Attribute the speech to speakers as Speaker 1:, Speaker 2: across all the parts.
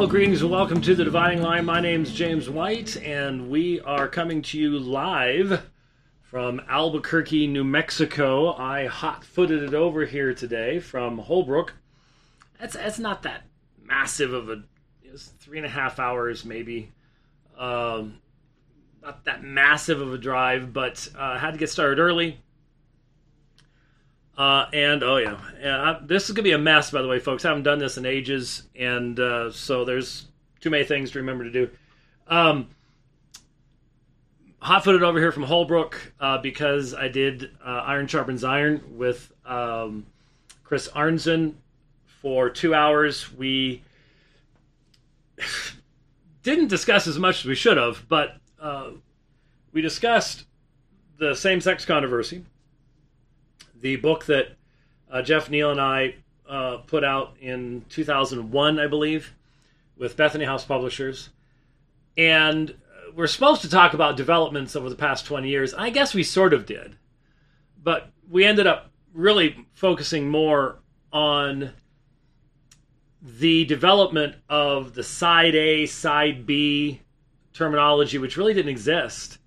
Speaker 1: Well, greetings and welcome to the Dividing Line. My name's James White, and we are coming to you live from Albuquerque, New Mexico. I hot footed it over here today from Holbrook. That's, that's not that massive of a three and a half hours, maybe. Um, not that massive of a drive, but uh, had to get started early. Uh, and oh yeah, I, this is gonna be a mess, by the way, folks. I haven't done this in ages, and uh, so there's too many things to remember to do. Um, hot footed over here from Holbrook uh, because I did uh, Iron Sharpens Iron with um, Chris Arnzen for two hours. We didn't discuss as much as we should have, but uh, we discussed the same sex controversy, the book that uh, Jeff Niell and I uh, put out in 2001, I believe, with Bethany House Publishers. And we're supposed to talk about developments over the past 20 years. I guess we sort of did. But we ended up really focusing more on the development of the side A, side B terminology, which really didn't exist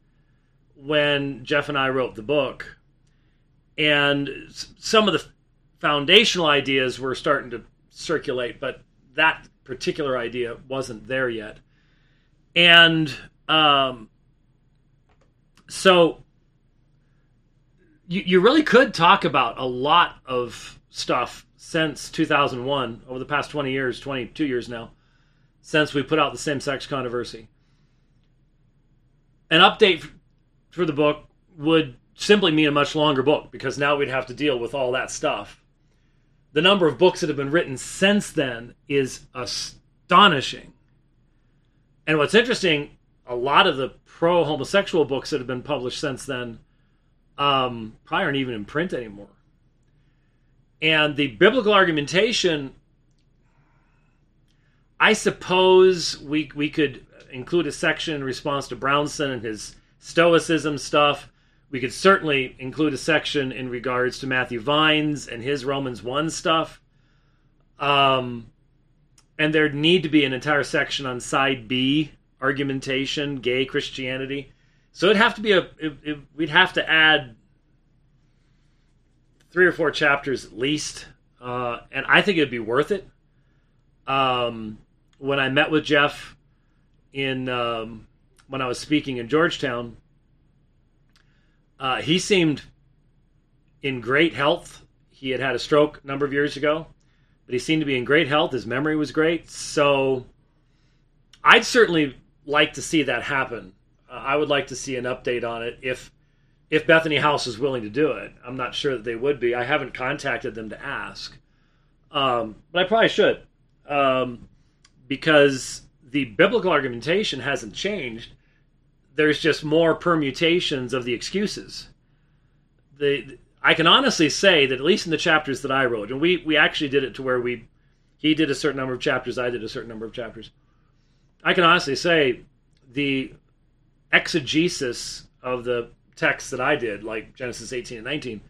Speaker 1: when Jeff and I wrote the book. And some of the foundational ideas were starting to circulate, but that particular idea wasn't there yet. And um, so you, you really could talk about a lot of stuff since 2001, over the past 20 years, 22 years now, since we put out the same sex controversy. An update for the book would simply mean a much longer book because now we'd have to deal with all that stuff. The number of books that have been written since then is astonishing. And what's interesting, a lot of the pro homosexual books that have been published since then um, probably aren't even in print anymore. And the biblical argumentation, I suppose we we could include a section in response to Brownson and his Stoicism stuff. We could certainly include a section in regards to Matthew Vines and his Romans 1 stuff. Um, and there'd need to be an entire section on side B argumentation, gay Christianity. So it'd have to be a, it, it, we'd have to add three or four chapters at least, uh, and I think it'd be worth it. Um, when I met with Jeff in um, when I was speaking in Georgetown, uh, he seemed in great health. He had had a stroke a number of years ago, but he seemed to be in great health. His memory was great, so I'd certainly like to see that happen. Uh, I would like to see an update on it if if Bethany House is willing to do it. I'm not sure that they would be. I haven't contacted them to ask, um, but I probably should um, because the biblical argumentation hasn't changed. There's just more permutations of the excuses. The I can honestly say that at least in the chapters that I wrote, and we we actually did it to where we he did a certain number of chapters, I did a certain number of chapters. I can honestly say the exegesis of the texts that I did, like Genesis 18 and 19,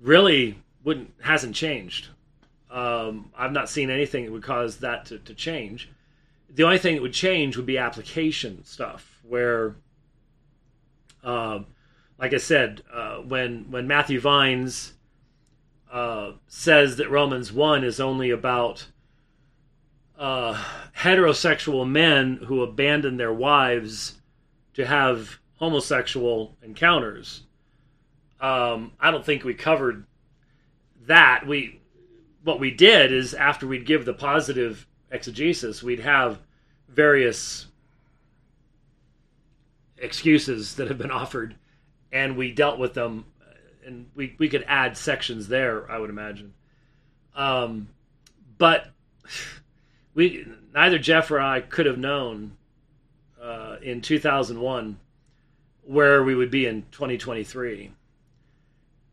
Speaker 1: really wouldn't hasn't changed. Um, I've not seen anything that would cause that to, to change. The only thing that would change would be application stuff, where, uh, like I said, uh, when when Matthew Vines uh, says that Romans one is only about uh, heterosexual men who abandon their wives to have homosexual encounters. Um, I don't think we covered that. We what we did is after we'd give the positive exegesis, we'd have various excuses that have been offered, and we dealt with them, and we we could add sections there. I would imagine, um, but we neither Jeff or I could have known uh, in 2001 where we would be in 2023.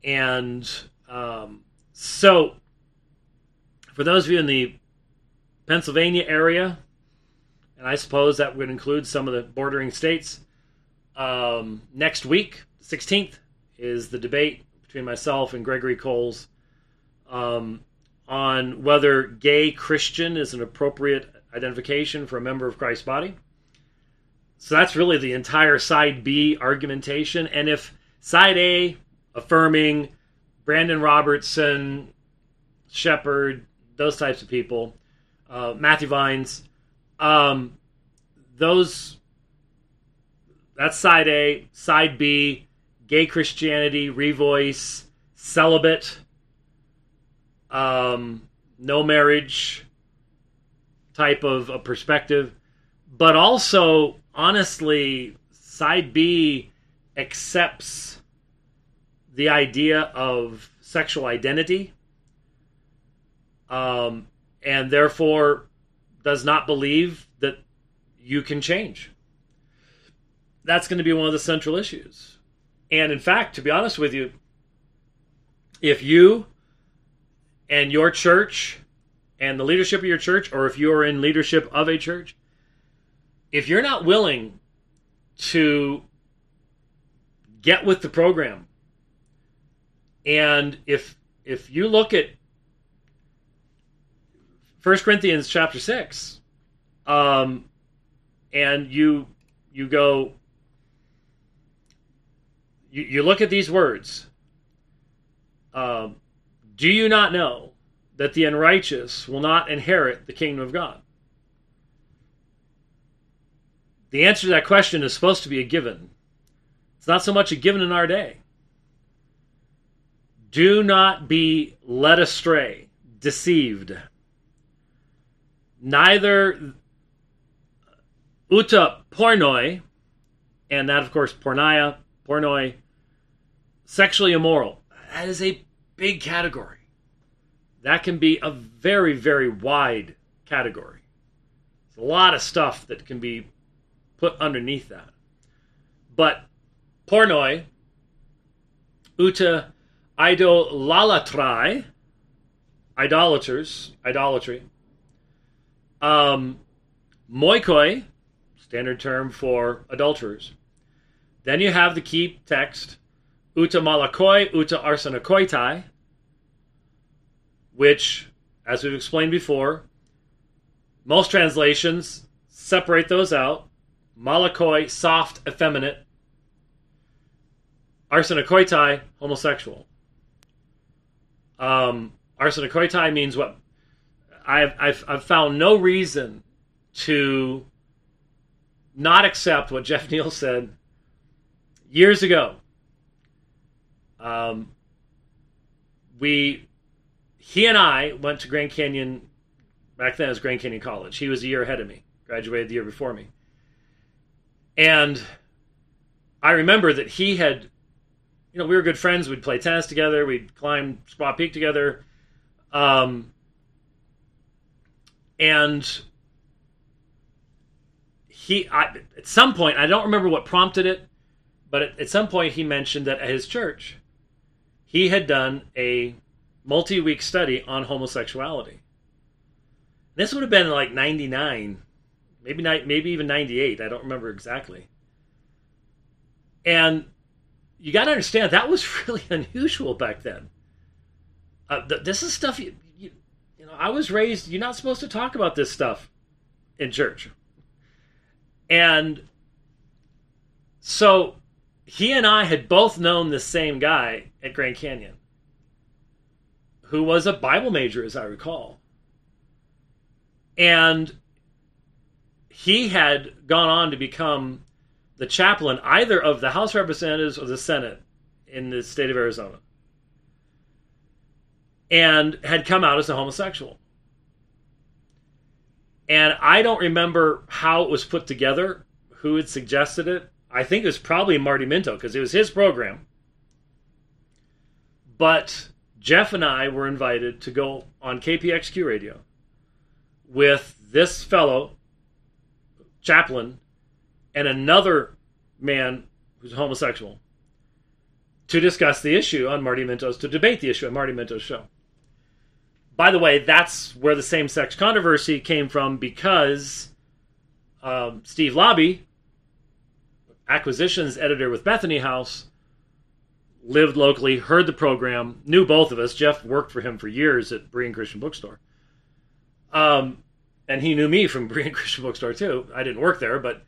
Speaker 1: And um, so, for those of you in the Pennsylvania area, and I suppose that would include some of the bordering states, um, next week, 16th, is the debate between myself and Gregory Coles um, on whether gay Christian is an appropriate identification for a member of Christ's body. So that's really the entire side B argumentation. And if side A, affirming Brandan Robertson, Shepard, those types of people, uh, Matthew Vines, um, those that's side A. Side B, gay Christianity, revoice, celibate, um, no marriage type of a perspective, but also honestly, side B accepts the idea of sexual identity um, and therefore does not believe that you can change. That's going to be one of the central issues. And in fact, to be honest with you, if you and your church and the leadership of your church, or if you're in leadership of a church, if you're not willing to get with the program, and if if you look at 1 Corinthians chapter 6, um, and you you go you, you look at these words um, do you not know that the unrighteous will not inherit the kingdom of God? The answer to that question is supposed to be a given. It's not so much a given in our day. Do not be led astray, deceived. Neither oute pornoi, and that, of course, porneia, pornoi, sexually immoral. That is a big category. That can be a very, very wide category. There's a lot of stuff that can be put underneath that. But pornoi, oute eidololatrai, idolaters, idolatry. Um, moichoi, standard term for adulterers. Then you have the key text, oute malakoi, oute arsenokoitai, which, as we've explained before, most translations separate those out. Malakoi, soft, effeminate. Arsenokoitai, homosexual. Um, arsenokoitai means what? I've, I've, I've found no reason to not accept what Jeff Niell said years ago um, we, he and I went to Grand Canyon. Back then, it was Grand Canyon College. He was a year ahead of me. Graduated the year before me. And I remember that he had, you know, we were good friends. We'd play tennis together. We'd climb Squaw Peak together. Um, and he, I, at some point, I don't remember what prompted it, but at, at some point he mentioned that at his church, he had done a multi week study on homosexuality. This would have been like 99, maybe, maybe even 98. I don't remember exactly. And you got to understand, that was really unusual back then. Uh, th- this is stuff you, you, you know, I was raised, you're not supposed to talk about this stuff in church. And so he and I had both known the same guy at Grand Canyon, who was a Bible major, as I recall. And he had gone on to become the chaplain either of the House of Representatives or the Senate in the state of Arizona. And had come out as a homosexual. And I don't remember how it was put together, who had suggested it. I think it was probably Marty Minto because it was his program. But Jeff and I were invited to go on KPXQ radio with this fellow, Chaplin, and another man who's homosexual to discuss the issue on Marty Minto's, to debate the issue on Marty Minto's show. By the way, that's where the same sex controversy came from because um, Steve Laube, acquisitions editor with Bethany House, lived locally, heard the program, knew both of us. Jeff worked for him for years at Berean Christian Bookstore. Um, and he knew me from Berean Christian Bookstore too. I didn't work there, but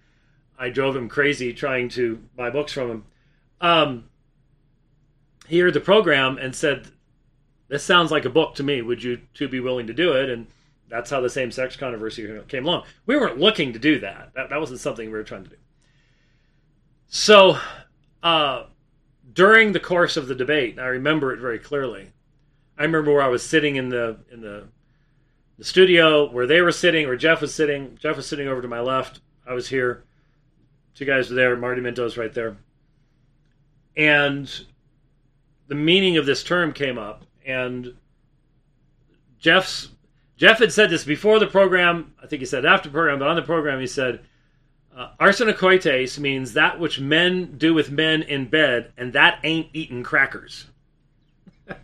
Speaker 1: I drove him crazy trying to buy books from him. Um, he heard the program and said, "This sounds like a book to me. Would you two be willing to do it?" And that's how the same-sex controversy came along. We weren't looking to do that. That, that wasn't something we were trying to do. So, uh, during the course of the debate, I remember it very clearly. I remember where I was sitting in the in the the studio where they were sitting, where Jeff was sitting. Jeff was sitting over to my left. I was here. Two guys were there. Marty Minto's right there. And the meaning of this term came up, and Jeff's Jeff had said this before the program. I think he said after the program, but on the program he said, uh, "Arsenokoites means that which men do with men in bed, and that ain't eating crackers."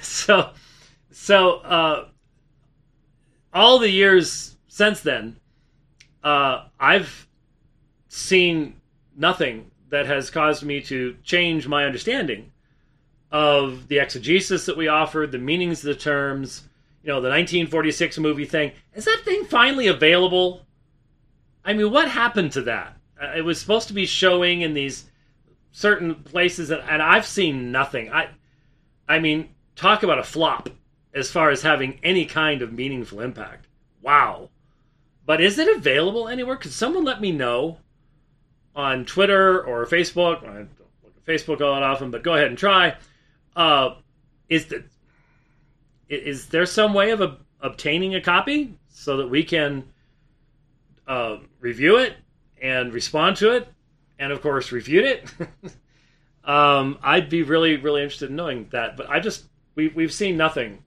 Speaker 1: so so uh, all the years since then, uh, I've seen nothing that has caused me to change my understanding of the exegesis that we offered, the meanings of the terms. You know, the 1946 movie thing. Is that thing finally available? I mean, what happened to that? Uh, it was supposed to be showing in these certain places, and, I've seen nothing. I, I mean, talk about a flop as far as having any kind of meaningful impact. Wow. But is it available anywhere? Could someone let me know on Twitter or Facebook? I don't look at Facebook all that often, but go ahead and try. Uh, is the is there some way of a, obtaining a copy so that we can uh, review it and respond to it, and of course refute it? um, I'd be really really interested in knowing that, but I just we we've seen nothing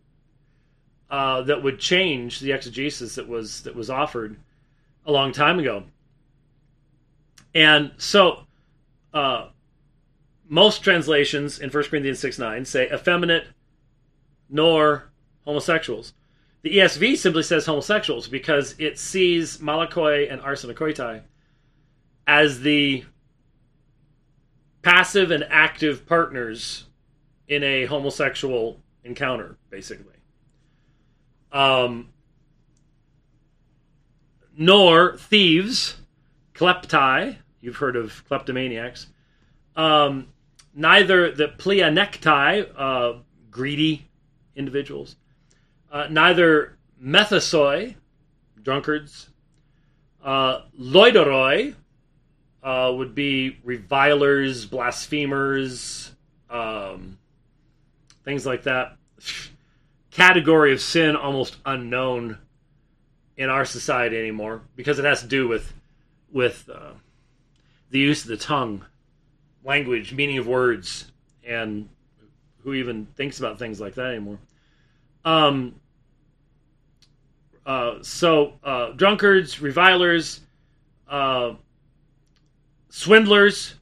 Speaker 1: uh, that would change the exegesis that was that was offered a long time ago. And so, uh, most translations in 1 Corinthians 6 9 say effeminate nor homosexuals. The ESV simply says homosexuals because it sees malakoi and arsenokoitai as the passive and active partners in a homosexual encounter, basically um, nor thieves, kleptai. You've heard of kleptomaniacs. Um, neither the pleonektai, uh, greedy individuals, uh, neither methysoi, drunkards, uh, loidoroi uh, would be revilers, blasphemers, um, things like that category of sin almost unknown in our society anymore because it has to do with with uh, the use of the tongue, language, meaning of words, and who even thinks about things like that anymore. Um, uh, so uh, drunkards, revilers, uh, swindlers,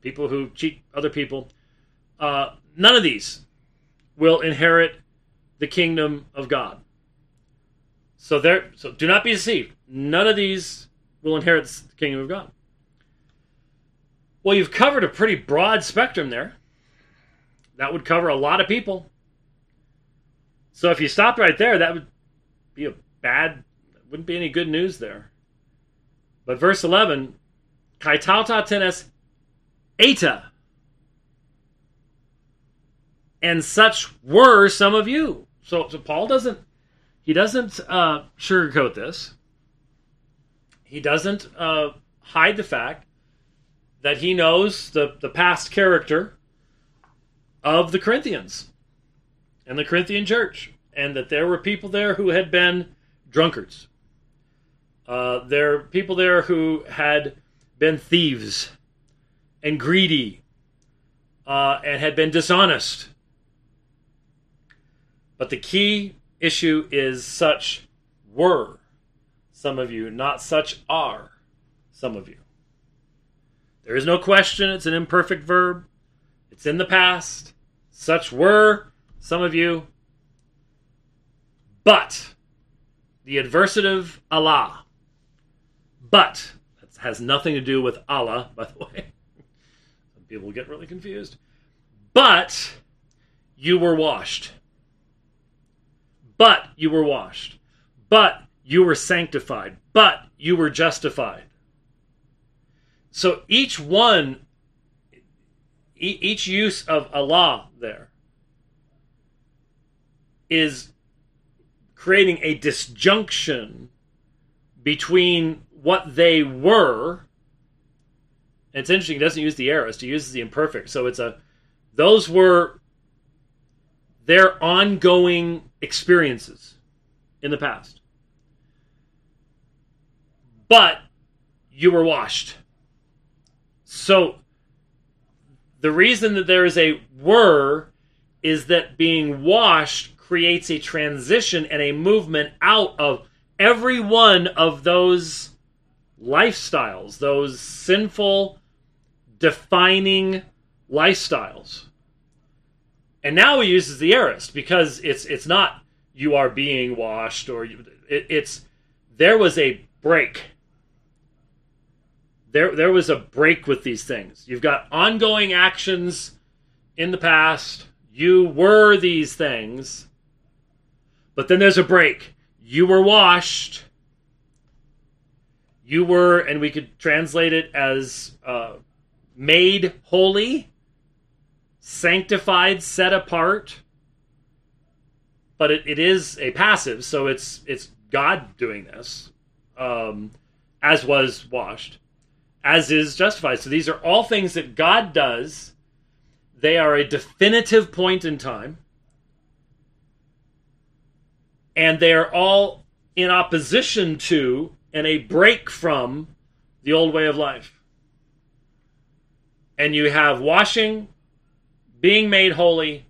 Speaker 1: people who cheat other people. Uh, none of these will inherit the kingdom of God. So there so do not be deceived. None of these will inherit the kingdom of God. Well, you've covered a pretty broad spectrum there. That would cover a lot of people. So if you stopped right there, that would be a bad wouldn't be any good news there. But verse 11, kaitauta tenes eta and such were some of you. So, so Paul doesn't he doesn't uh, sugarcoat this. He doesn't uh, hide the fact that he knows the, the past character of the Corinthians and the Corinthian church, and that there were people there who had been drunkards. Uh, there are people there who had been thieves and greedy uh, and had been dishonest but the key issue is such were some of you, not such are some of you. There is no question, it's an imperfect verb. It's in the past. Such were some of you. But the adversative alla. But that has nothing to do with Allah, by the way. Some people get really confused. But you were washed but you were washed, but you were sanctified, but you were justified. So each one, each use of alla there is creating a disjunction between what they were. And it's interesting, he doesn't use the aorist, he uses the imperfect. So it's a, those were their ongoing experiences in the past. But you were washed. So the reason that there is a were is that being washed creates a transition and a movement out of every one of those lifestyles, those sinful, defining lifestyles. And now he uses the aorist because it's it's not you are being washed or you, it, it's there was a break. There there was a break with these things. You've got ongoing actions in the past. You were these things. But then there's a break. You were washed. You were, and we could translate it as uh, made holy sanctified, set apart. But it, it is a passive, so it's it's God doing this, um, as was washed, as is justified. So these are all things that God does. They are a definitive point in time, and they are all in opposition to and a break from the old way of life. And you have washing, being made holy,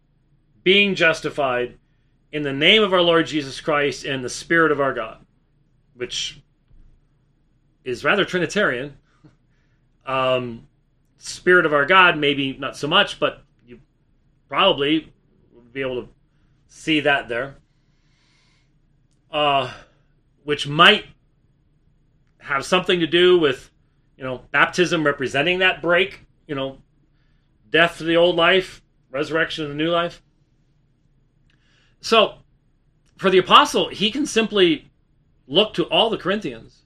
Speaker 1: being justified in the name of our Lord Jesus Christ and the Spirit of our God, which is rather Trinitarian. Um, Spirit of our God, maybe not so much, but you probably be able to see that there. Uh, which might have something to do with, you know, baptism representing that break, you know, death to the old life, resurrection of the new life. So, for the apostle, he can simply look to all the Corinthians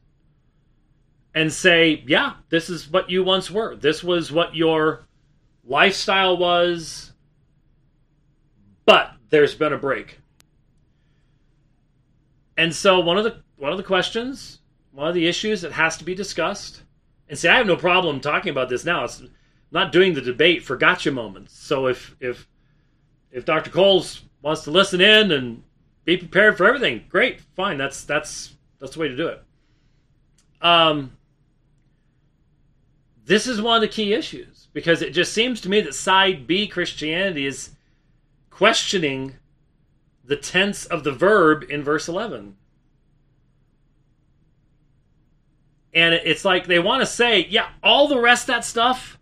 Speaker 1: and say, yeah, this is what you once were. This was what your lifestyle was. But there's been a break. And so one of the one of the questions, one of the issues that has to be discussed, and see, I have no problem talking about this now. It's not doing the debate for gotcha moments. So if if if Dr. Coles wants to listen in and be prepared for everything, great, fine. That's that's that's the way to do it. Um, this is one of the key issues because it just seems to me that side B Christianity is questioning the tense of the verb in verse 11. And it's like they want to say, yeah, all the rest that stuff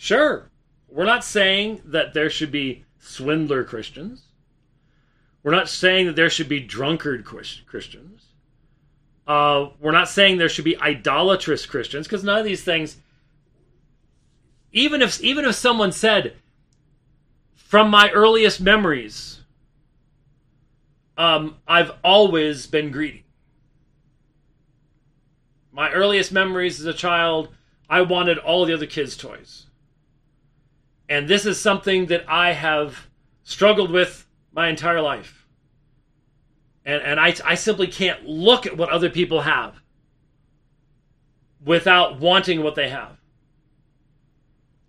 Speaker 1: Sure. We're not saying that there should be swindler Christians. We're not saying that there should be drunkard Christians. Uh, we're not saying there should be idolatrous Christians because none of these things. Even if even if someone said, from my earliest memories, um, I've always been greedy. My earliest memories as a child, I wanted all the other kids' toys. And this is something that I have struggled with my entire life. And, and I, I simply can't look at what other people have without wanting what they have.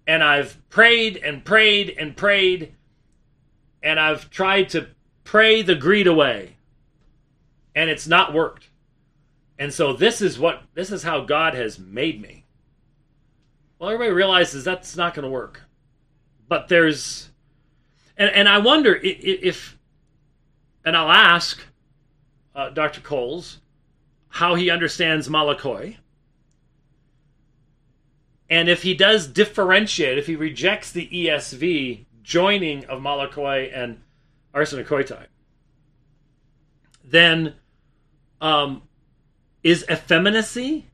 Speaker 1: And I've prayed and prayed and prayed, and I've tried to pray the greed away, and it's not worked. And so this is what this is how God has made me. Well, everybody realizes that's not going to work but there's and and I wonder if and I'll ask uh, Dr. Coles how he understands malakoi. And if he does differentiate, if he rejects the ESV joining of malakoi and arsenokoitai, then um, is effeminacy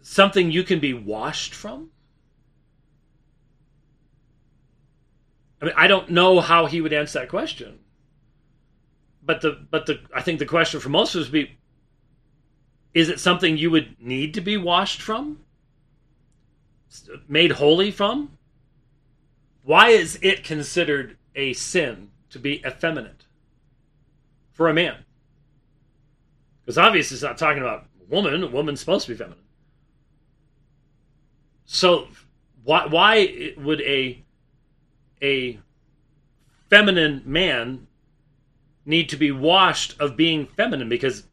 Speaker 1: something you can be washed from? I mean, I don't know how he would answer that question. but the but the I think the question for most of us would be is it something you would need to be washed from? Made holy from? Why is it considered a sin to be effeminate for a man? Because obviously it's not talking about woman. A woman's supposed to be feminine. So why why would a a feminine man need to be washed of being feminine? Because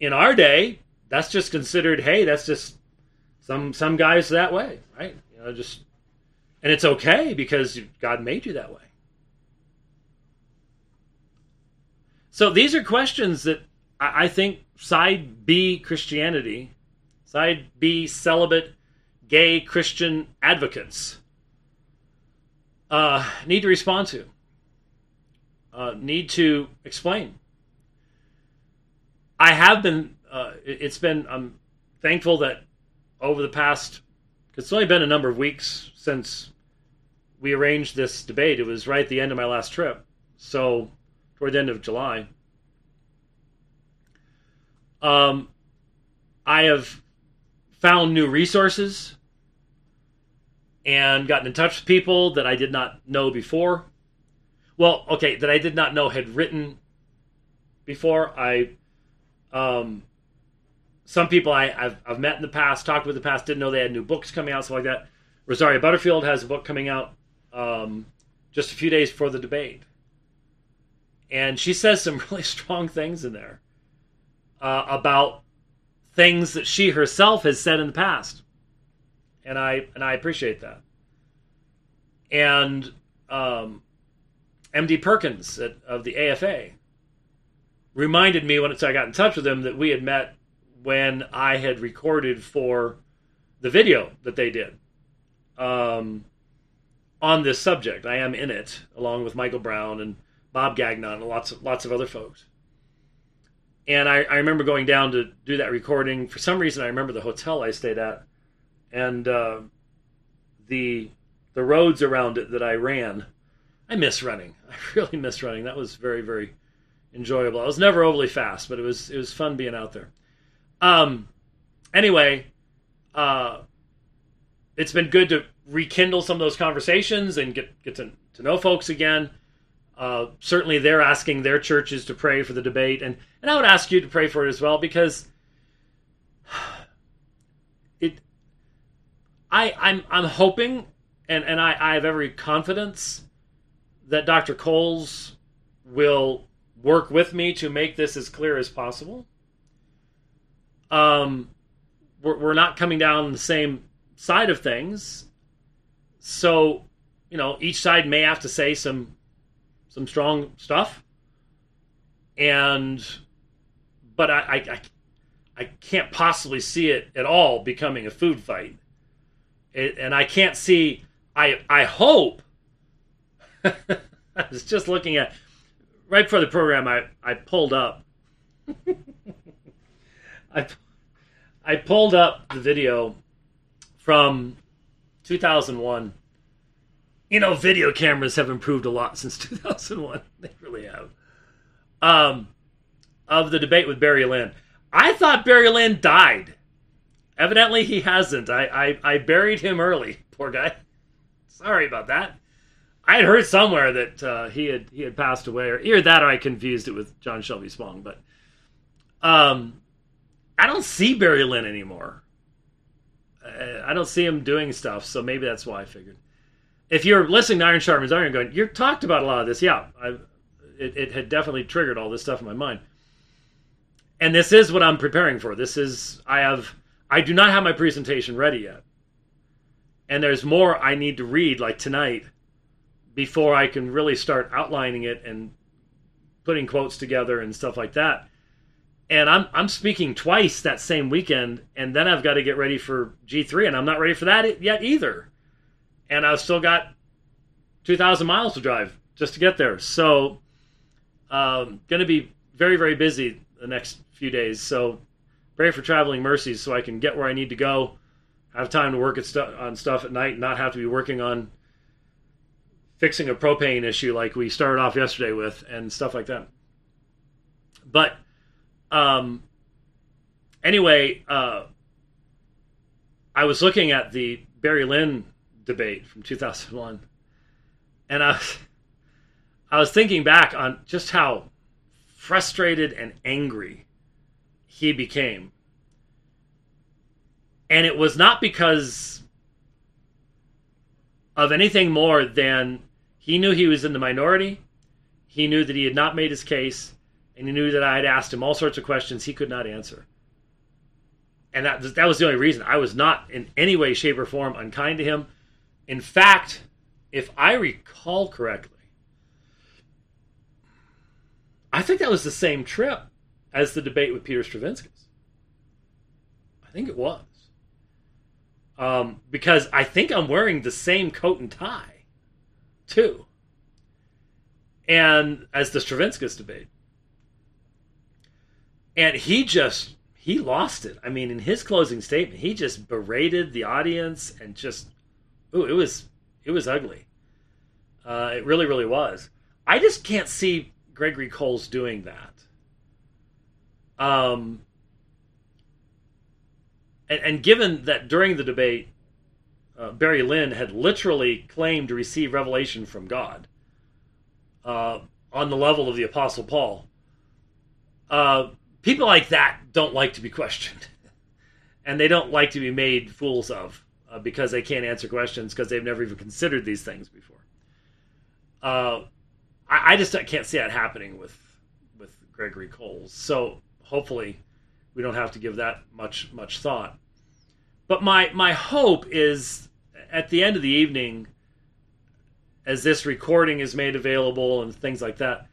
Speaker 1: in our day, that's just considered, hey, that's just some some guys that way, right? You know, just and it's okay because God made you that way. So these are questions that I think side B Christianity, side B celibate gay Christian advocates uh, need to respond to, uh, need to explain. I have been, uh, it's been, I'm thankful that over the past, it's only been a number of weeks since we arranged this debate. It was right at the end of my last trip. So, toward the end of July. Um, I have found new resources and gotten in touch with people that I did not know before. Well, okay, that I did not know had written before. I, um, some people I, have I've met in the past, talked with in the past, didn't know they had new books coming out, stuff like that. Rosaria Butterfield has a book coming out um, just a few days before the debate, and she says some really strong things in there uh, about things that she herself has said in the past. And I and I appreciate that. And um, MD Perkins at, of the AFA reminded me when I got in touch with him that we had met when I had recorded for the video that they did. Um, on this subject. I am in it along with Michael Brown and Bob Gagnon and lots of lots of other folks. And I, I remember going down to do that recording. For some reason, I remember the hotel I stayed at and uh, the the roads around it that I ran. I miss running. I really miss running. That was very very enjoyable. I was never overly fast, but it was it was fun being out there. Um, anyway, uh, it's been good to rekindle some of those conversations and get get to, to know folks again. Uh, certainly, they're asking their churches to pray for the debate, and and I would ask you to pray for it as well because it. I, I'm I'm hoping and, and I, I have every confidence that Dr. Coles will work with me to make this as clear as possible. Um, we're, we're not coming down the same side of things, so you know each side may have to say some some strong stuff, and but I I, I, I can't possibly see it at all becoming a food fight it, and I can't see. I I hope. I was just looking at right before the program. I I pulled up. I I pulled up the video from 2001. You know, video cameras have improved a lot since 2001. They really have. Um, of the debate with Barry Lynn. I thought Barry Lynn died. Evidently, he hasn't. I, I, I buried him early. Poor guy. Sorry about that. I had heard somewhere that uh, he had he had passed away, or either that, or I confused it with John Shelby Spong. But um, I don't see Barry Lynn anymore. Uh, I don't see him doing stuff, so maybe that's why I figured. If you're listening to Iron Sharpens Iron, going, you talked about a lot of this. Yeah, I, it, it had definitely triggered all this stuff in my mind. And this is what I'm preparing for. This is I have I do not have my presentation ready yet. And there's more I need to read, like tonight, before I can really start outlining it and putting quotes together and stuff like that. And I'm I'm speaking twice that same weekend, and then I've got to get ready for G3, and I'm not ready for that yet either. And I've still got 2,000 miles to drive just to get there. So, um, going to be very very busy the next few days. So pray for traveling mercies so I can get where I need to go, have time to work stu- on stuff at night, not have to be working on fixing a propane issue like we started off yesterday with, and stuff like that. But um, anyway, uh, I was looking at the Barry Lynn debate from 2001, and I was, I was thinking back on just how frustrated and angry he became. And it was not because of anything more than he knew he was in the minority. He knew that he had not made his case, and he knew that I had asked him all sorts of questions he could not answer. And that, that was the only reason. I was not in any way, shape, or form unkind to him. In fact, if I recall correctly, I think that was the same trip as the debate with Peter Stravinskas. I think it was. Um, because I think I'm wearing the same coat and tie, too. And as the Stravinskas debate. And he just, he lost it. I mean, in his closing statement, he just berated the audience and just, ooh, it was, it was ugly. Uh, it really, really was. I just can't see Gregory Coles doing that. Um, and, and given that during the debate, uh, Barry Lynn had literally claimed to receive revelation from God uh, on the level of the Apostle Paul, uh, people like that don't like to be questioned. and they don't like to be made fools of uh, because they can't answer questions because they've never even considered these things before. Uh, I, I just can't see that happening with with Gregory Coles. So hopefully, we don't have to give that much much thought. But my my hope is at the end of the evening, as this recording is made available and things like that.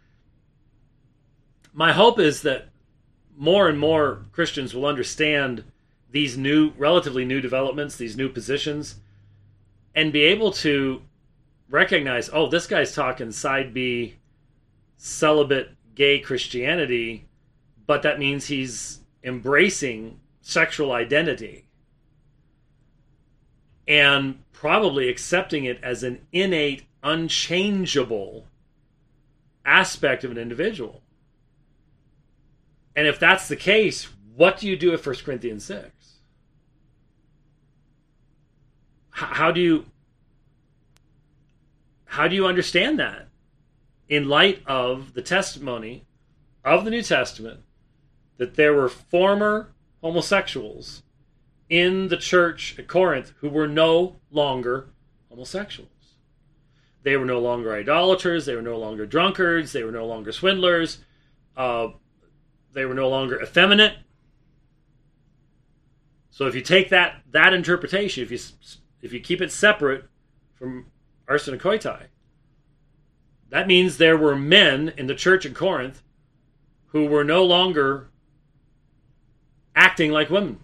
Speaker 1: My hope is that more and more Christians will understand these new, relatively new developments, these new positions, and be able to recognize, oh, this guy's talking side B, celibate, gay Christianity, but that means he's embracing sexual identity and probably accepting it as an innate, unchangeable aspect of an individual. And if that's the case, what do you do at 1 Corinthians 6? How do you how do you understand that in light of the testimony of the New Testament that there were former homosexuals in the church at Corinth who were no longer homosexuals. They were no longer idolaters, they were no longer drunkards, they were no longer swindlers, uh, they were no longer effeminate. So if you take that that interpretation, if you if you keep it separate from arsenokoitai, that means there were men in the church in Corinth who were no longer acting like women.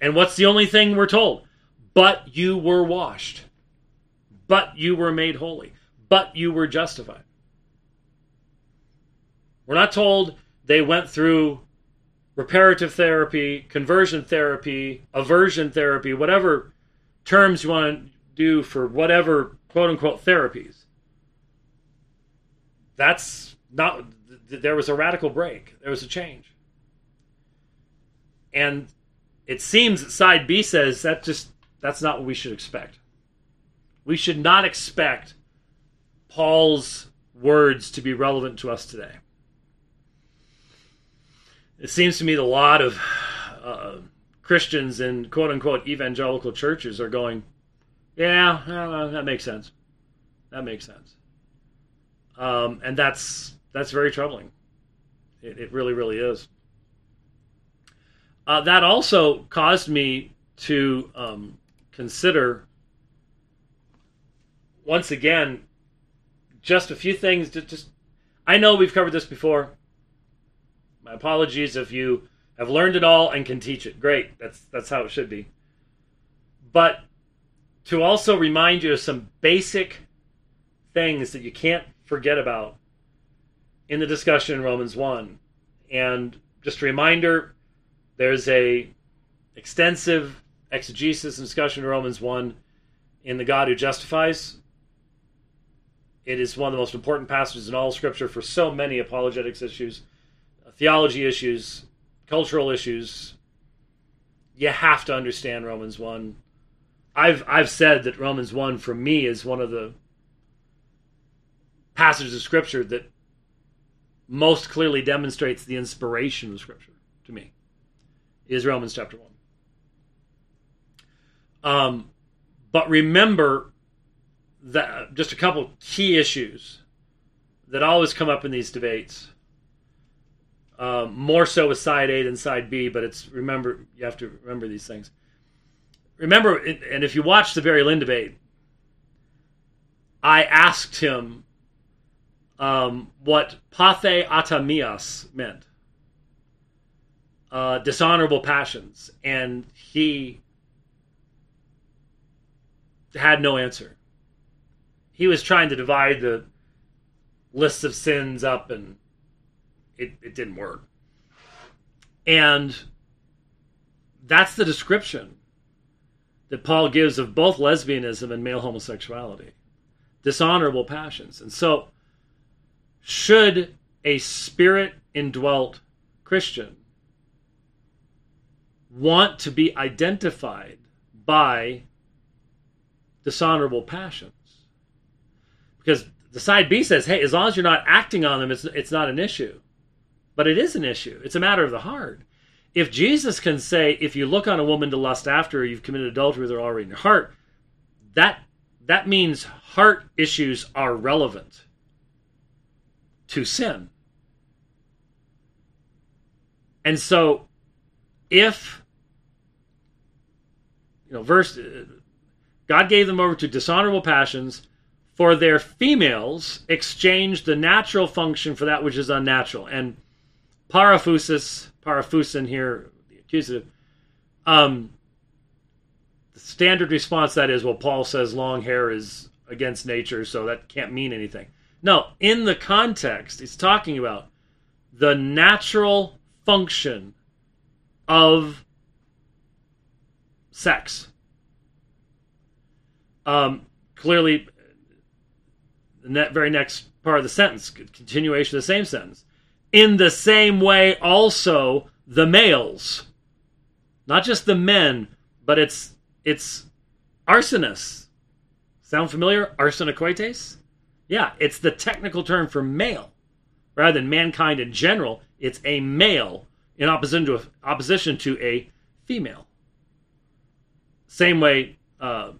Speaker 1: And what's the only thing we're told? But you were washed. But you were made holy. But you were justified. We're not told they went through reparative therapy, conversion therapy, aversion therapy, whatever terms you want to do for whatever quote unquote therapies. That's not, there was a radical break, there was a change. And it seems that side B says that just that's not what we should expect. We should not expect Paul's words to be relevant to us today. It seems to me that a lot of uh, Christians in quote unquote evangelical churches are going, yeah, uh, that makes sense. That makes sense. Um, and that's that's very troubling. It, it really, really is. Uh, that also caused me to um, consider once again just a few things. To just I know we've covered this before. My apologies if you have learned it all and can teach it. Great, that's that's how it should be. But to also remind you of some basic things that you can't forget about in the discussion in Romans 1. And just a reminder there's a extensive exegesis and discussion in Romans 1 in the God who justifies. It is one of the most important passages in all Scripture for so many apologetics issues, theology issues, cultural issues. You have to understand Romans 1. I've I've said that Romans 1 for me is one of the passages of scripture that most clearly demonstrates the inspiration of scripture to me is Romans chapter 1. Um, but remember that just a couple key issues that always come up in these debates. Um, more so with side A than side B, but it's remember you have to remember these things. Remember, and if you watch the Barry Lynn debate, I asked him um, what pathe atimias meant, uh, dishonorable passions, and he had no answer. He was trying to divide the lists of sins up, and it, it didn't work. And that's the description that Paul gives of both lesbianism and male homosexuality dishonorable passions. And so, should a spirit indwelt Christian want to be identified by dishonorable passions? Because the side B says, hey, as long as you're not acting on them, it's, it's not an issue. But it is an issue, it's a matter of the heart. If Jesus can say, if you look on a woman to lust after her, you've committed adultery with her already in your heart, that that means heart issues are relevant to sin. And so if you know verse God gave them over to dishonorable passions for their females exchanged the natural function for that which is unnatural and paraphusis paraphusin here the accusative um the standard response that is well paul says long hair is against nature so that can't mean anything no, in the context, he's talking about the natural function of sex. Um, clearly, the very next part of the sentence, continuation of the same sentence. In the same way, also the males, not just the men, but it's it's arsenes. Sound familiar? Arsenokoites? Yeah, it's the technical term for male. Rather than mankind in general, it's a male in opposition to a, opposition to a female. Same way, uh,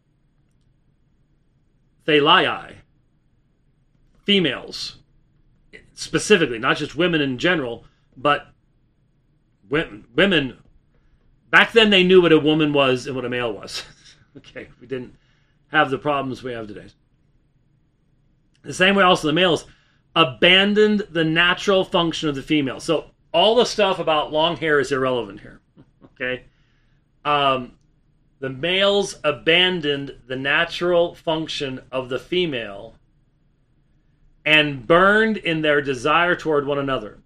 Speaker 1: females, specifically, not just women in general, but women, women. Back then, they knew what a woman was and what a male was. okay, we didn't have the problems we have today. The same way, also, the males abandoned the natural function of the female. So, all the stuff about long hair is irrelevant here. Okay? Um, the males abandoned the natural function of the female and burned in their desire toward one another.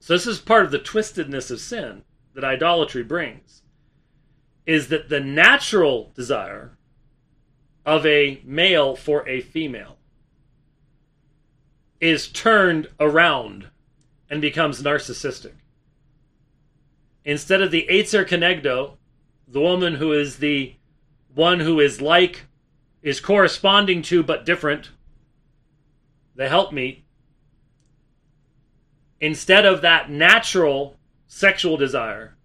Speaker 1: So, this is part of the twistedness of sin that idolatry brings. Is that the natural desire of a male for a female is turned around and becomes narcissistic. Instead of the Ezer Kenegdo, the woman who is the one who is like, is corresponding to but different, the helpmeet, instead of that natural sexual desire,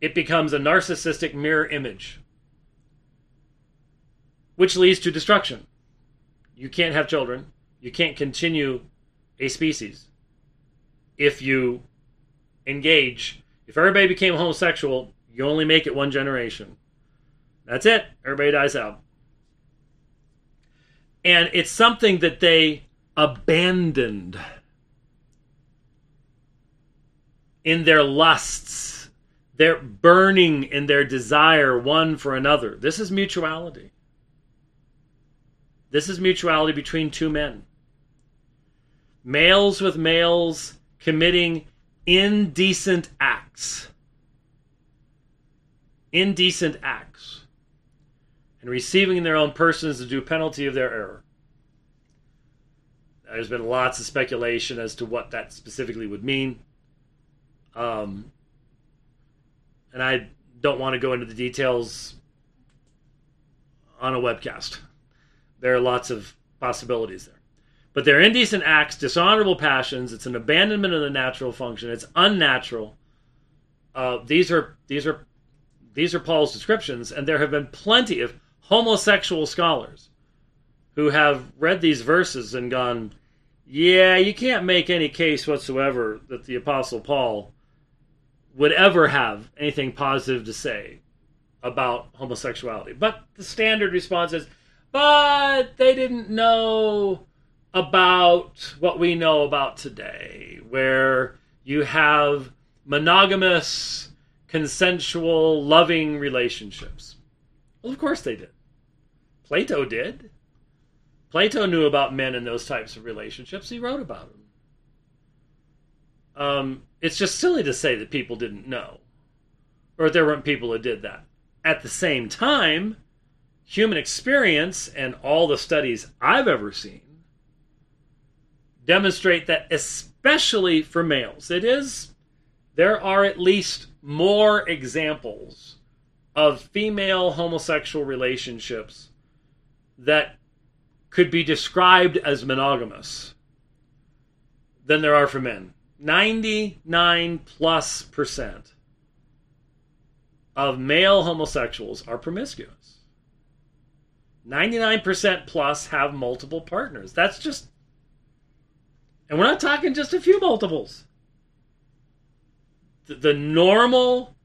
Speaker 1: it becomes a narcissistic mirror image, which leads to destruction. You can't have children. You can't continue a species if you engage. If everybody became homosexual, you only make it one generation. That's it. Everybody dies out. And it's something that they abandoned in their lusts. They're burning in their desire one for another. This is mutuality. This is mutuality between two men males with males committing indecent acts. Indecent acts. And receiving in their own persons the due penalty of their error. There's been lots of speculation as to what that specifically would mean. Um, and I don't want to go into the details on a webcast. There are lots of possibilities there. But they're indecent acts, dishonorable passions. It's an abandonment of the natural function. It's unnatural. Uh, these are these are these are Paul's descriptions, and there have been plenty of homosexual scholars who have read these verses and gone, "Yeah, you can't make any case whatsoever that the Apostle Paul would ever have anything positive to say about homosexuality." But the standard response is, "But they didn't know." about what we know about today, where you have monogamous, consensual, loving relationships. Well, of course they did. Plato did. Plato knew about men in those types of relationships. He wrote about them. Um, it's just silly to say that people didn't know, or there weren't people who did that. At the same time, human experience and all the studies I've ever seen demonstrate that, especially for males, it is, there are at least more examples of female homosexual relationships that could be described as monogamous than there are for men. 99 plus percent of male homosexuals are promiscuous. 99% plus have multiple partners. That's just and we're not talking just a few multiples. The, the normal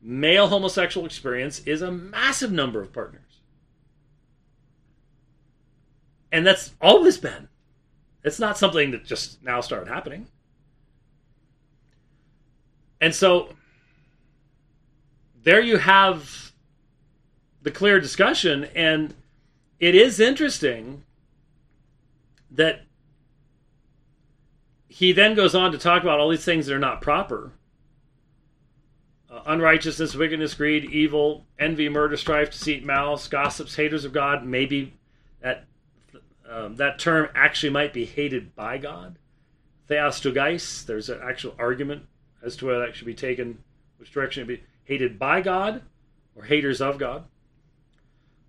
Speaker 1: male homosexual experience is a massive number of partners. And that's always been. It's not something that just now started happening. And so there you have the clear discussion. And it is interesting that he then goes on to talk about all these things that are not proper uh, unrighteousness, wickedness, greed, evil, envy, murder, strife, deceit, malice, gossips, haters of God. Maybe that um, that term actually might be hated by God. Theostygeis. There's an actual argument as to whether that should be taken, which direction it be hated by God or haters of God.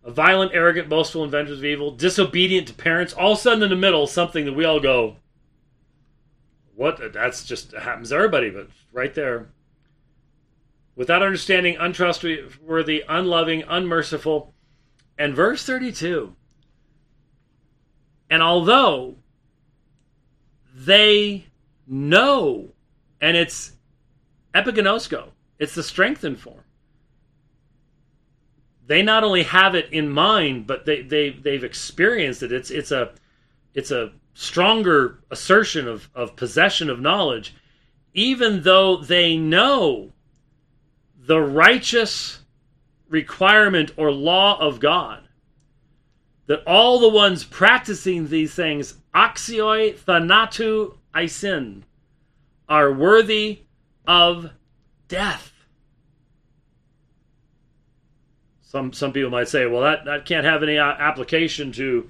Speaker 1: A violent, arrogant, boastful, inventors of evil, disobedient to parents. All of a sudden, in the middle, something that we all go, what that's just happens to everybody, but right there. Without understanding, untrustworthy, unloving, unmerciful. And verse 32. And although they know, and it's epiginosko, it's the strengthened form. They not only have it in mind, but they, they they've experienced it. It's it's a it's a stronger assertion of, of possession of knowledge, even though they know the righteous requirement or law of God, that all the ones practicing these things, axioi thanatou eisin, are worthy of death. Some some people might say, well, that, that can't have any application to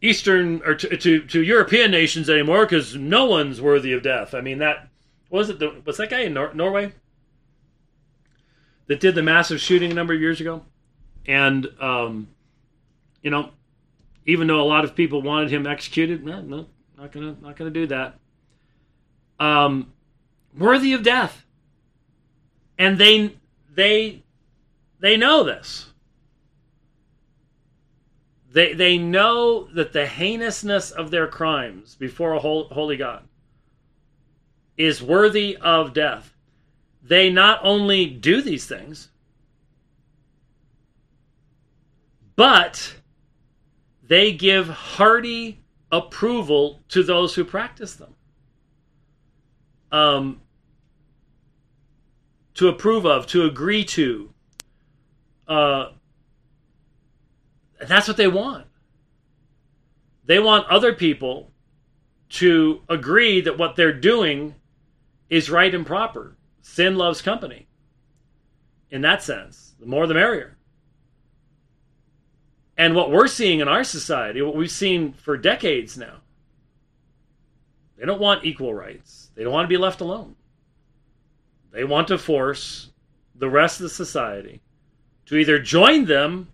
Speaker 1: Eastern or to, to, to European nations anymore because no one's worthy of death. I mean that was it. The, was that guy in Nor- Norway that did the massive shooting a number of years ago? And um, you know, even though a lot of people wanted him executed, no, no, not gonna not gonna do that. Um, worthy of death, and they they they know this. They, they know that the heinousness of their crimes before a holy God is worthy of death. They not only do these things, but they give hearty approval to those who practice them. Um, to approve of, to agree to, uh, that's what they want. They want other people to agree that what they're doing is right and proper. Sin loves company. In that sense, the more the merrier. And what we're seeing in our society, what we've seen for decades now, They don't want equal rights. They don't want to be left alone. They want to force the rest of the society to either join them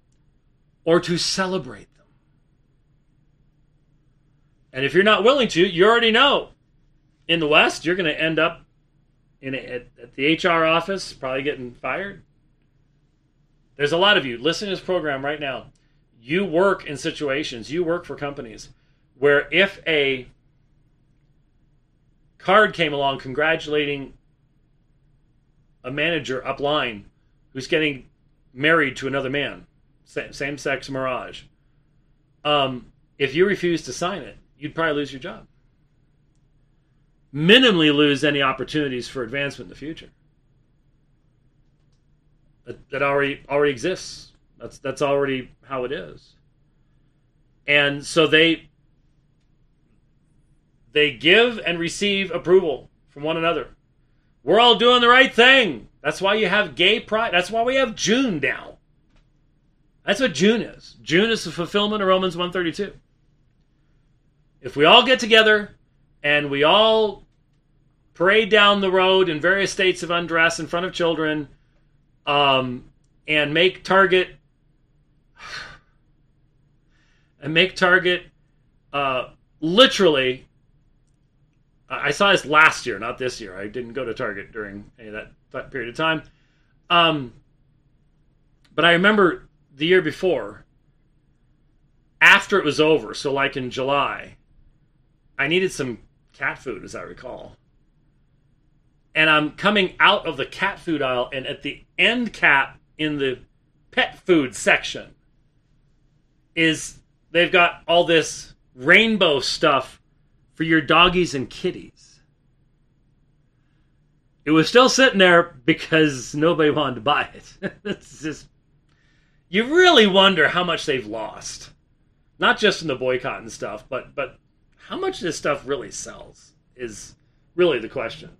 Speaker 1: or to celebrate them. And if you're not willing to, you already know in the West, you're going to end up in a, at, at the HR office, probably getting fired. There's a lot of you listening to this program right now. You work in situations, you work for companies where if a card came along congratulating a manager upline who's getting married to another man, same sex mirage, um, if you refuse to sign it, you'd probably lose your job. Minimally lose any opportunities for advancement in the future. That, already already exists. That's that's already how it is. And so they they give and receive approval from one another. We're all doing the right thing. That's why you have gay pride. That's why we have June now. That's what June is. June is the fulfillment of Romans 132. If we all get together and we all parade down the road in various states of undress in front of children um, and make Target and make Target uh, literally I saw this last year, not this year. I didn't go to Target during any of that, that period of time. Um, but I remember the year before, after it was over, so like in July, I needed some cat food, as I recall. And I'm coming out of the cat food aisle, and at the end cap in the pet food section is they've got all this rainbow stuff for your doggies and kitties. It was still sitting there because nobody wanted to buy it. it's just you really wonder how much they've lost. Not just in the boycott and stuff, but but how much this stuff really sells is really the question.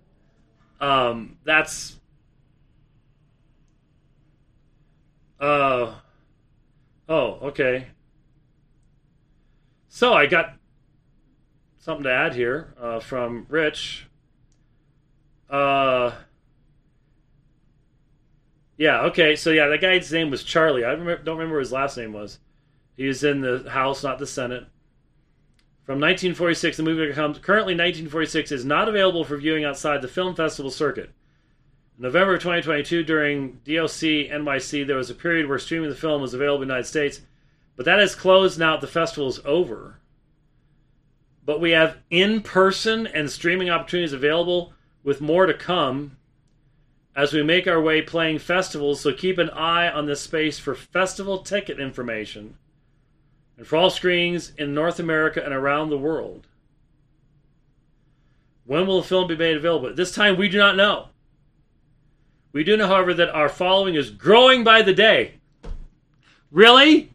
Speaker 1: Um, that's uh oh okay. So I got something to add here uh, from Rich. Uh, yeah, okay. So, yeah, that guy's name was Charlie. I remember, don't remember his last name was. He was in the House, not the Senate. From 1946, the movie comes. Currently, 1946 is not available for viewing outside the film festival circuit. In November of 2022, during DOC NYC, there was a period where streaming the film was available in the United States, but that is closed now the festival is over but we have in person and streaming opportunities available with more to come as we make our way playing festivals. So keep an eye on this space for festival ticket information and for all screenings in North America and around the world. When will the film be made available? At This time we do not know. We do know, however, that our following is growing by the day. Really?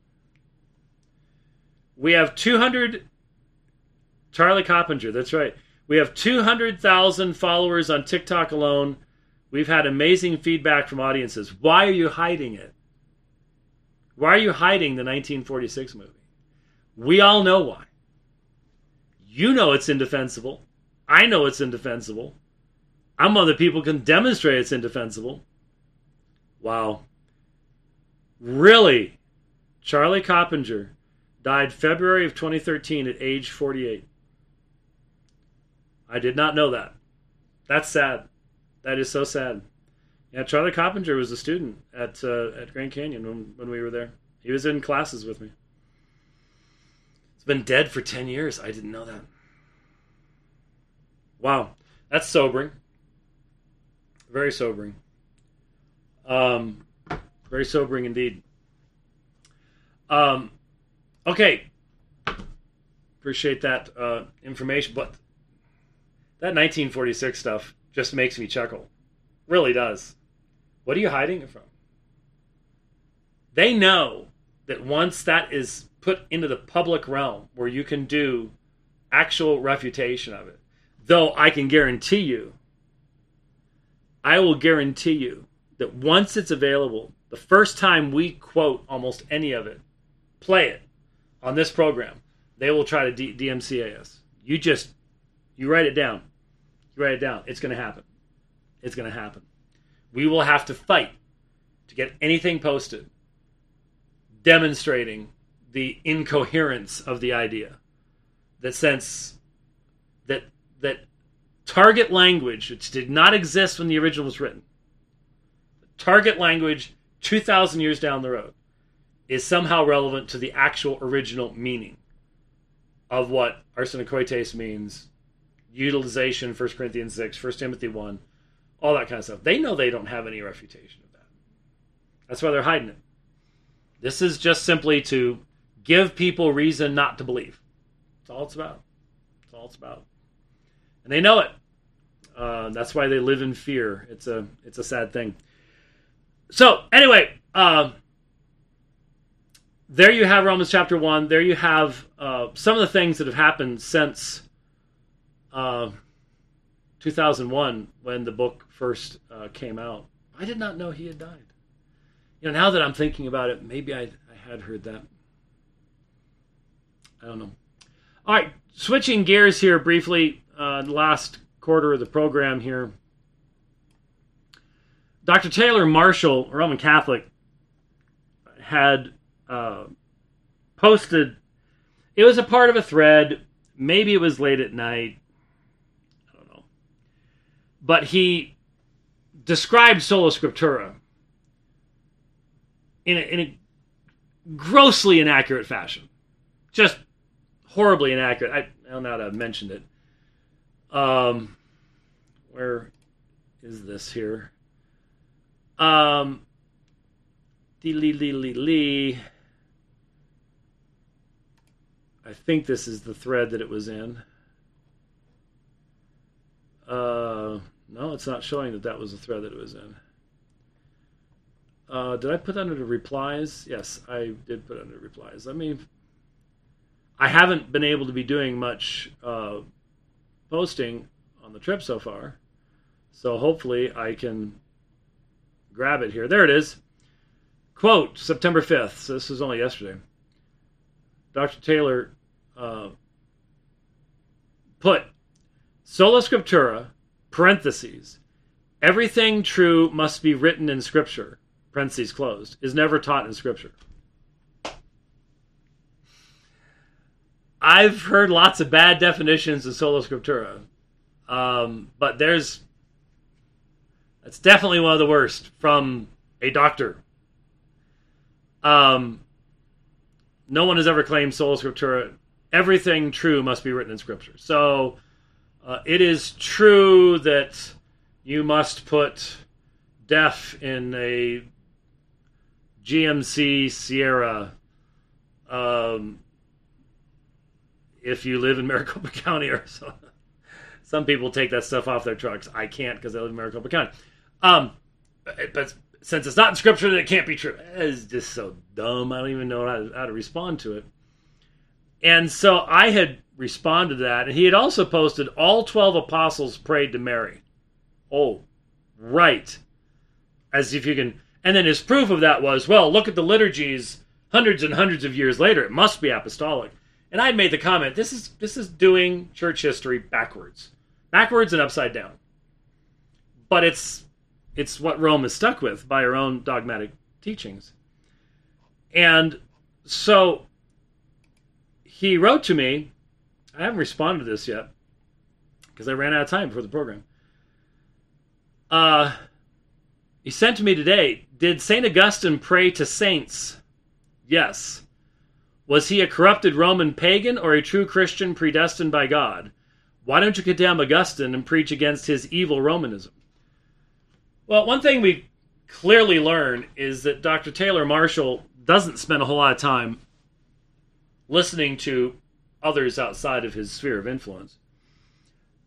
Speaker 1: We have 200 Charlie Coppinger, that's right. We have 200,000 followers on TikTok alone. We've had amazing feedback from audiences. Why are you hiding it? Why are you hiding the 1946 movie? We all know why. You know it's indefensible. I know it's indefensible. I'm one of the people who can demonstrate it's indefensible. Wow. Really? Charlie Coppinger died February of 2013 at age 48. I did not know that. That's sad. That is so sad. Yeah, Charlie Coppinger was a student at uh, at Grand Canyon when, when we were there. He was in classes with me. It's been dead for 10 years. I didn't know that. Wow. That's sobering. Very sobering. Um, very sobering indeed. Um, okay. Appreciate that uh, information. But that 1946 stuff just makes me chuckle. Really does. What are you hiding it from? They know that once that is put into the public realm where you can do actual refutation of it, though I can guarantee you, I will guarantee you that once it's available, the first time we quote almost any of it, play it on this program, they will try to D- DMCA us. You just You write it down. You write it down. It's going to happen. It's going to happen. We will have to fight to get anything posted demonstrating the incoherence of the idea. That sense that that target language, which did not exist when the original was written, target language 2,000 years down the road, is somehow relevant to the actual original meaning of what arsenokoites means, utilization, 1 Corinthians 6, 1 Timothy 1, all that kind of stuff. They know they don't have any refutation of that. That's why they're hiding it. This is just simply to give people reason not to believe. That's all it's about. That's all it's about. And they know it. Uh, that's why they live in fear. It's a it's a sad thing. So anyway, uh, there you have Romans chapter one. There you have uh, some of the things that have happened since uh, 2001 when the book first uh, came out. I did not know he had died. You know, now that I'm thinking about it, maybe I, I had heard that. I don't know. All right, switching gears here briefly. Uh, last quarter of the program here. Dr. Taylor Marshall, a Roman Catholic, had uh, posted. It was a part of a thread. Maybe it was late at night. I don't know. But he described Sola Scriptura in a, in a grossly inaccurate fashion. Just horribly inaccurate. I, I don't know how to have mentioned it. Um, where is this here? Um, lee lee lee lee. I think this is the thread that it was in. Uh, no, it's not showing that that was the thread that it was in. Uh, did I put under the replies? Yes, I did put under replies. I mean, I haven't been able to be doing much uh, posting on the trip so far, so hopefully I can grab it here. There it is. Quote, September 5th. So this was only yesterday. Dr. Taylor uh, put Sola Scriptura, parentheses, everything true must be written in Scripture, parentheses closed, is never taught in Scripture. I've heard lots of bad definitions of Sola Scriptura, um, but there's that's definitely one of the worst from a doctor. Um, no one has ever claimed sola scriptura. Everything true must be written in scripture. So uh, it is true that you must put deaf in a GMC Sierra um, if you live in Maricopa County or so. Some people take that stuff off their trucks. I can't because I live in Maricopa County. Um, but since it's not in scripture, then it can't be true. It's just so dumb. I don't even know how to, how to respond to it. And so I had responded to that, and he had also posted all 12 apostles prayed to Mary. Oh, right. As if you can. And then his proof of that was, well, look at the liturgies hundreds and hundreds of years later. It must be apostolic. And I made the comment, this is this is doing church history backwards. Backwards and upside down. But it's it's what Rome is stuck with by her own dogmatic teachings. And so he wrote to me. I haven't responded to this yet because I ran out of time before the program. Uh, he sent to me today Did St. Augustine pray to saints? Yes. Was he a corrupted Roman pagan or a true Christian predestined by God? Why don't you condemn Augustine and preach against his evil Romanism? Well, one thing we clearly learn is that Dr. Taylor Marshall doesn't spend a whole lot of time listening to others outside of his sphere of influence.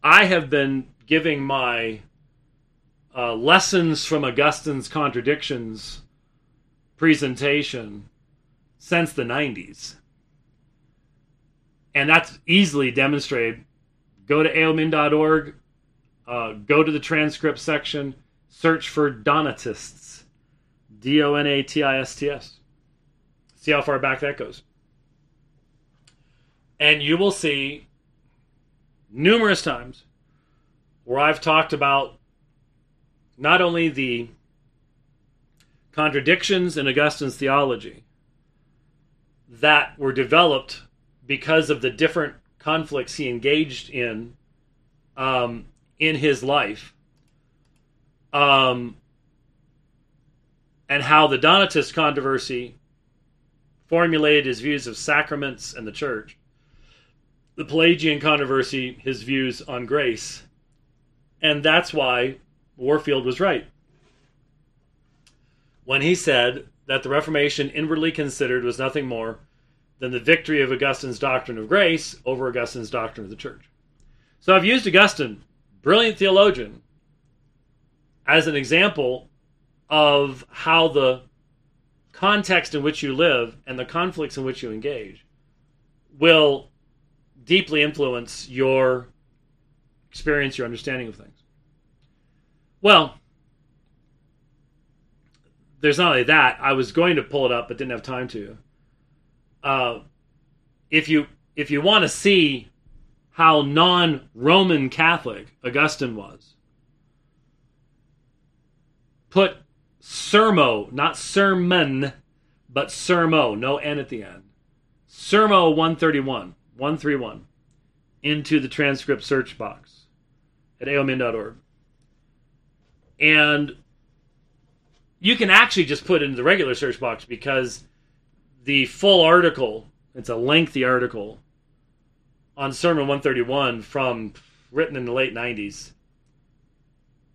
Speaker 1: I have been giving my uh, lessons from Augustine's contradictions presentation since the 90s. And that's easily demonstrated. Go to aomin.org, uh, go to the transcript section search for Donatists. D O N A T I S T S. See how far back that goes. And you will see numerous times where I've talked about not only the contradictions in Augustine's theology that were developed because of the different conflicts he engaged in um, in his life, um, and how the Donatist controversy formulated his views of sacraments and the church, the Pelagian controversy, his views on grace, and that's why Warfield was right when he said that the Reformation, inwardly considered, was nothing more than the victory of Augustine's doctrine of grace over Augustine's doctrine of the church. So I've used Augustine, brilliant theologian, as an example of how the context in which you live and the conflicts in which you engage will deeply influence your experience, your understanding of things. Well, there's not only that. I was going to pull it up, but didn't have time to. Uh, if you if you want to see how non-Roman Catholic Augustine was, put sermo, not sermon, but sermo, no n at the end. Sermo 131, 131, into the transcript search box at aomin.org. And you can actually just put into the regular search box because the full article, it's a lengthy article on Sermon 131 from written in the late 90s,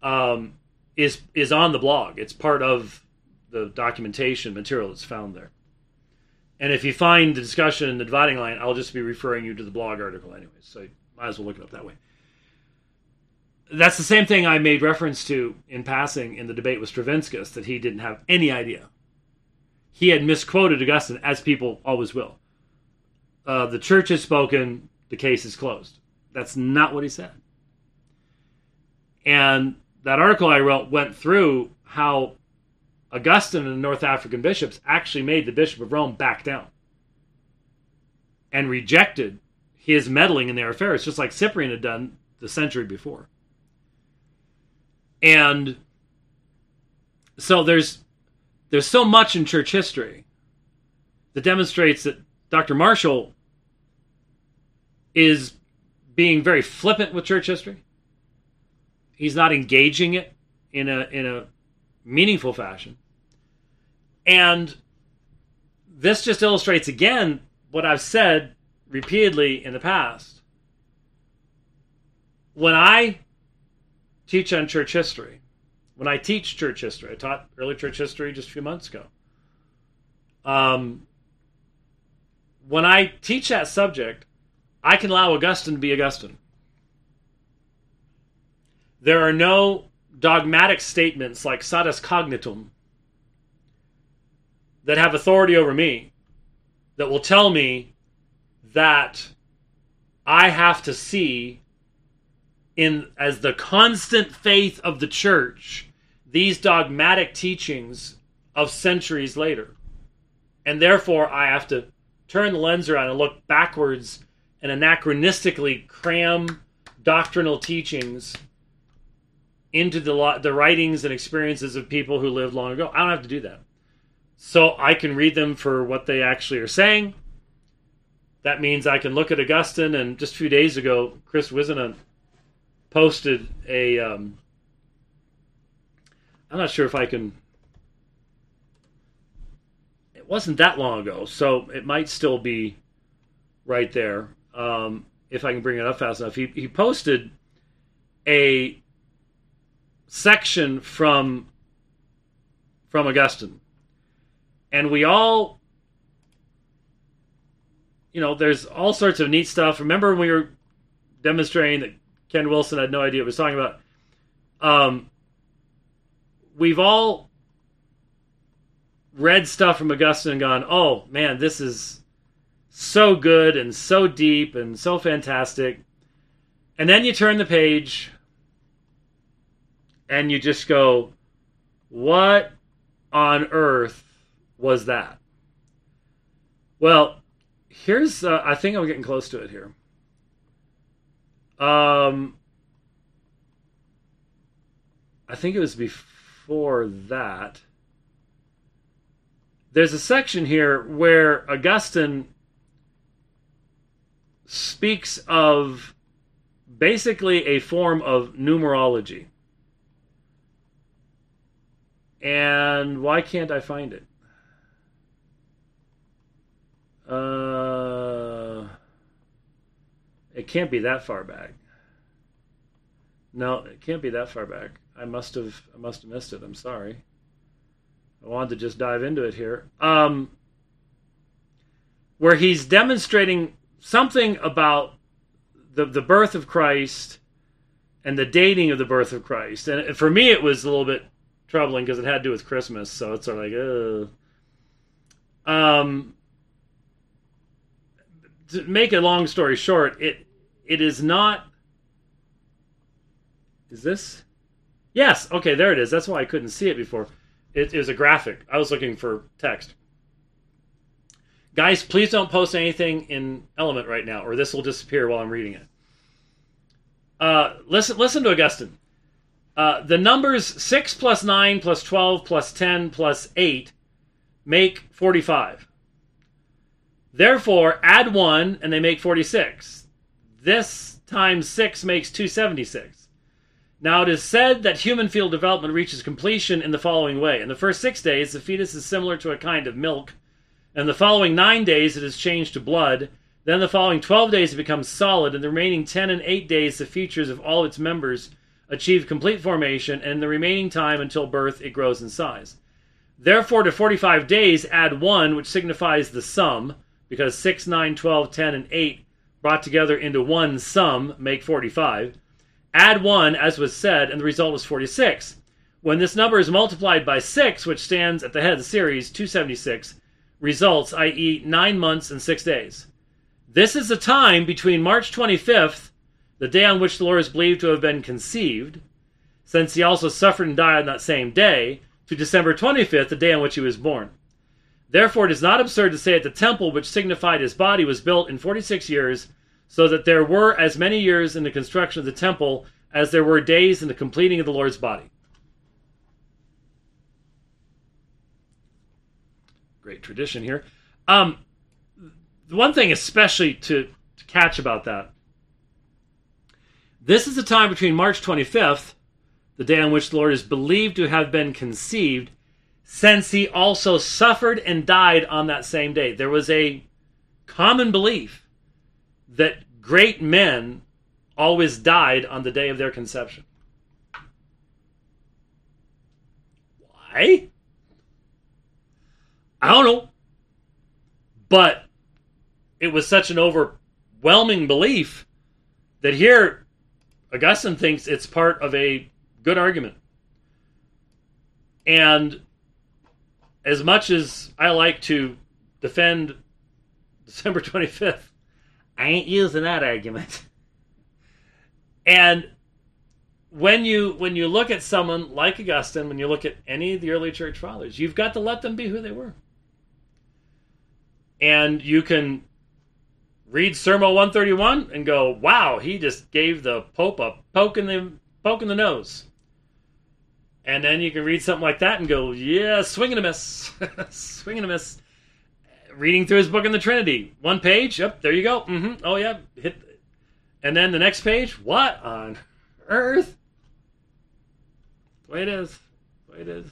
Speaker 1: um, is is on the blog. It's part of the documentation material that's found there. And if you find the discussion in the dividing line, I'll just be referring you to the blog article anyways. So you might as well look it up that way that's the same thing I made reference to in passing in the debate with Stravinskas that he didn't have any idea. He had misquoted Augustine, as people always will. Uh, the church has spoken, the case is closed. That's not what he said. And that article I wrote went through how Augustine and the North African bishops actually made the Bishop of Rome back down and rejected his meddling in their affairs, just like Cyprian had done the century before. And so there's there's so much in church history that demonstrates that Dr. Marshall is being very flippant with church history. He's not engaging it in a in a meaningful fashion. And this just illustrates again what I've said repeatedly in the past. When I teach on church history. When I teach church history, I taught early church history just a few months ago. Um, when I teach that subject, I can allow Augustine to be Augustine. There are no dogmatic statements like satis cognitum that have authority over me that will tell me that I have to see in as the constant faith of the church these dogmatic teachings of centuries later. And therefore, I have to turn the lens around and look backwards and anachronistically cram doctrinal teachings into the, the writings and experiences of people who lived long ago. I don't have to do that. So I can read them for what they actually are saying. That means I can look at Augustine, and just a few days ago, Chris Wisenant posted a. Um, I'm not sure if I can. It wasn't that long ago, so it might still be right there. Um, if I can bring it up fast enough, he, he posted a section from from Augustine, and we all, you know, there's all sorts of neat stuff. Remember when we were demonstrating that Ken Wilson had no idea what he was talking about. Um, we've all read stuff from Augustine and gone, oh man, this is so good and so deep and so fantastic. And then you turn the page and you just go, what on earth was that? Well, here's, uh, I think I'm getting close to it here. Um, I think it was before that. There's a section here where Augustine speaks of basically a form of numerology. And why can't I find it? Uh, it can't be that far back. No, it can't be that far back. I must have I must have missed it. I'm sorry. I wanted to just dive into it here. Um, where he's demonstrating something about the the birth of Christ and the dating of the birth of Christ. And for me, it was a little bit troubling because it had to do with Christmas. So it's sort of like, ugh. Um, to make a long story short, it it is not. Is this? Yes. Okay, there it is. That's why I couldn't see it before. It, it was a graphic. I was looking for text. Guys, please don't post anything in Element right now, or this will disappear while I'm reading it. Uh, listen, listen to Augustine. Uh, the numbers 6 plus 9 plus 12 plus 10 plus 8 make 45. Therefore, add 1 and they make 46. This times 6 makes 276. Now, it is said that human fetal development reaches completion in the following way. In the first six days, the fetus is similar to a kind of milk. In the following nine days, it is changed to blood. Then, the following 12 days, it becomes solid. In the remaining 10 and 8 days, the features of all its members achieve complete formation. And in the remaining time until birth, it grows in size. Therefore, to 45 days, add 1, which signifies the sum, because 6, 9, 12, 10, and 8 brought together into one sum make 45. Add 1, as was said, and the result is 46. When this number is multiplied by 6, which stands at the head of the series, 276, results, i.e., 9 months and 6 days. This is the time between March 25th, the day on which the Lord is believed to have been conceived, since he also suffered and died on that same day, to December 25th, the day on which he was born. Therefore, it is not absurd to say that the temple, which signified his body, was built in 46 years so that there were as many years in the construction of the temple as there were days in the completing of the Lord's body. Great tradition here. Um, the one thing, especially to, to catch about that, this is the time between March 25th, the day on which the Lord is believed to have been conceived, since he also suffered and died on that same day. There was a common belief that great men always died on the day of their conception. Why? I don't know. But it was such an overwhelming belief that here Augustine thinks it's part of a good argument. And as much as I like to defend December 25th, I ain't using that argument. And when you when you look at someone like Augustine, when you look at any of the early church fathers, you've got to let them be who they were. And you can read Sermo 131 and go, "Wow, he just gave the Pope a poke in the poke in the nose." And then you can read something like that and go, "Yeah, swinging a miss, swinging a miss." reading through his book in the Trinity. One page, yep, there you go. Mm-hmm. Oh yeah, hit. And then the next page, what on earth? The way it is. The way it is.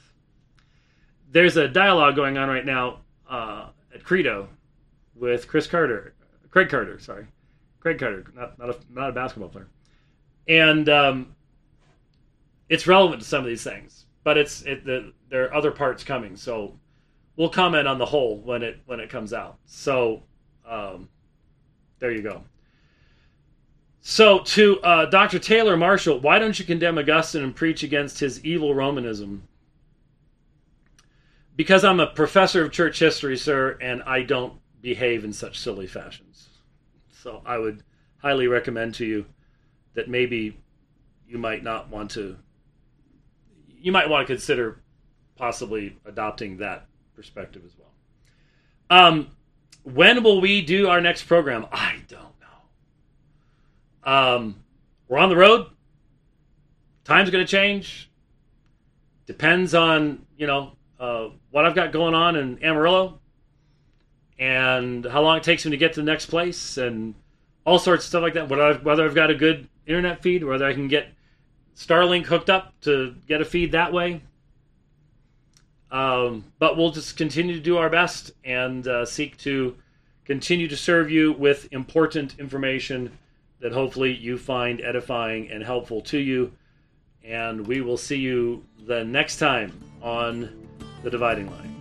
Speaker 1: There's a dialogue going on right now uh, at Credo with Chris Carter, Craig Carter, sorry, Craig Carter, not not a, not a basketball player, and um, it's relevant to some of these things, but it's it the, there are other parts coming, so we'll comment on the whole when it when it comes out. So um, there you go. So to uh, Dr. Taylor Marshall, why don't you condemn Augustine and preach against his evil Romanism? Because I'm a professor of church history, sir, and I don't behave in such silly fashions. So I would highly recommend to you that maybe you might not want to you might want to consider possibly adopting that perspective as well. Um, when will we do our next program? I don't know. Um, we're on the road. Time's going to change. Depends on, you know, uh, what I've got going on in Amarillo and how long it takes me to get to the next place and all sorts of stuff like that. Whether I've, whether I've got a good internet feed, whether I can get Starlink hooked up to get a feed that way. Um, but we'll just continue to do our best and uh, seek to continue to serve you with important information that hopefully you find edifying and helpful to you. And we will see you the next time on The Dividing Line.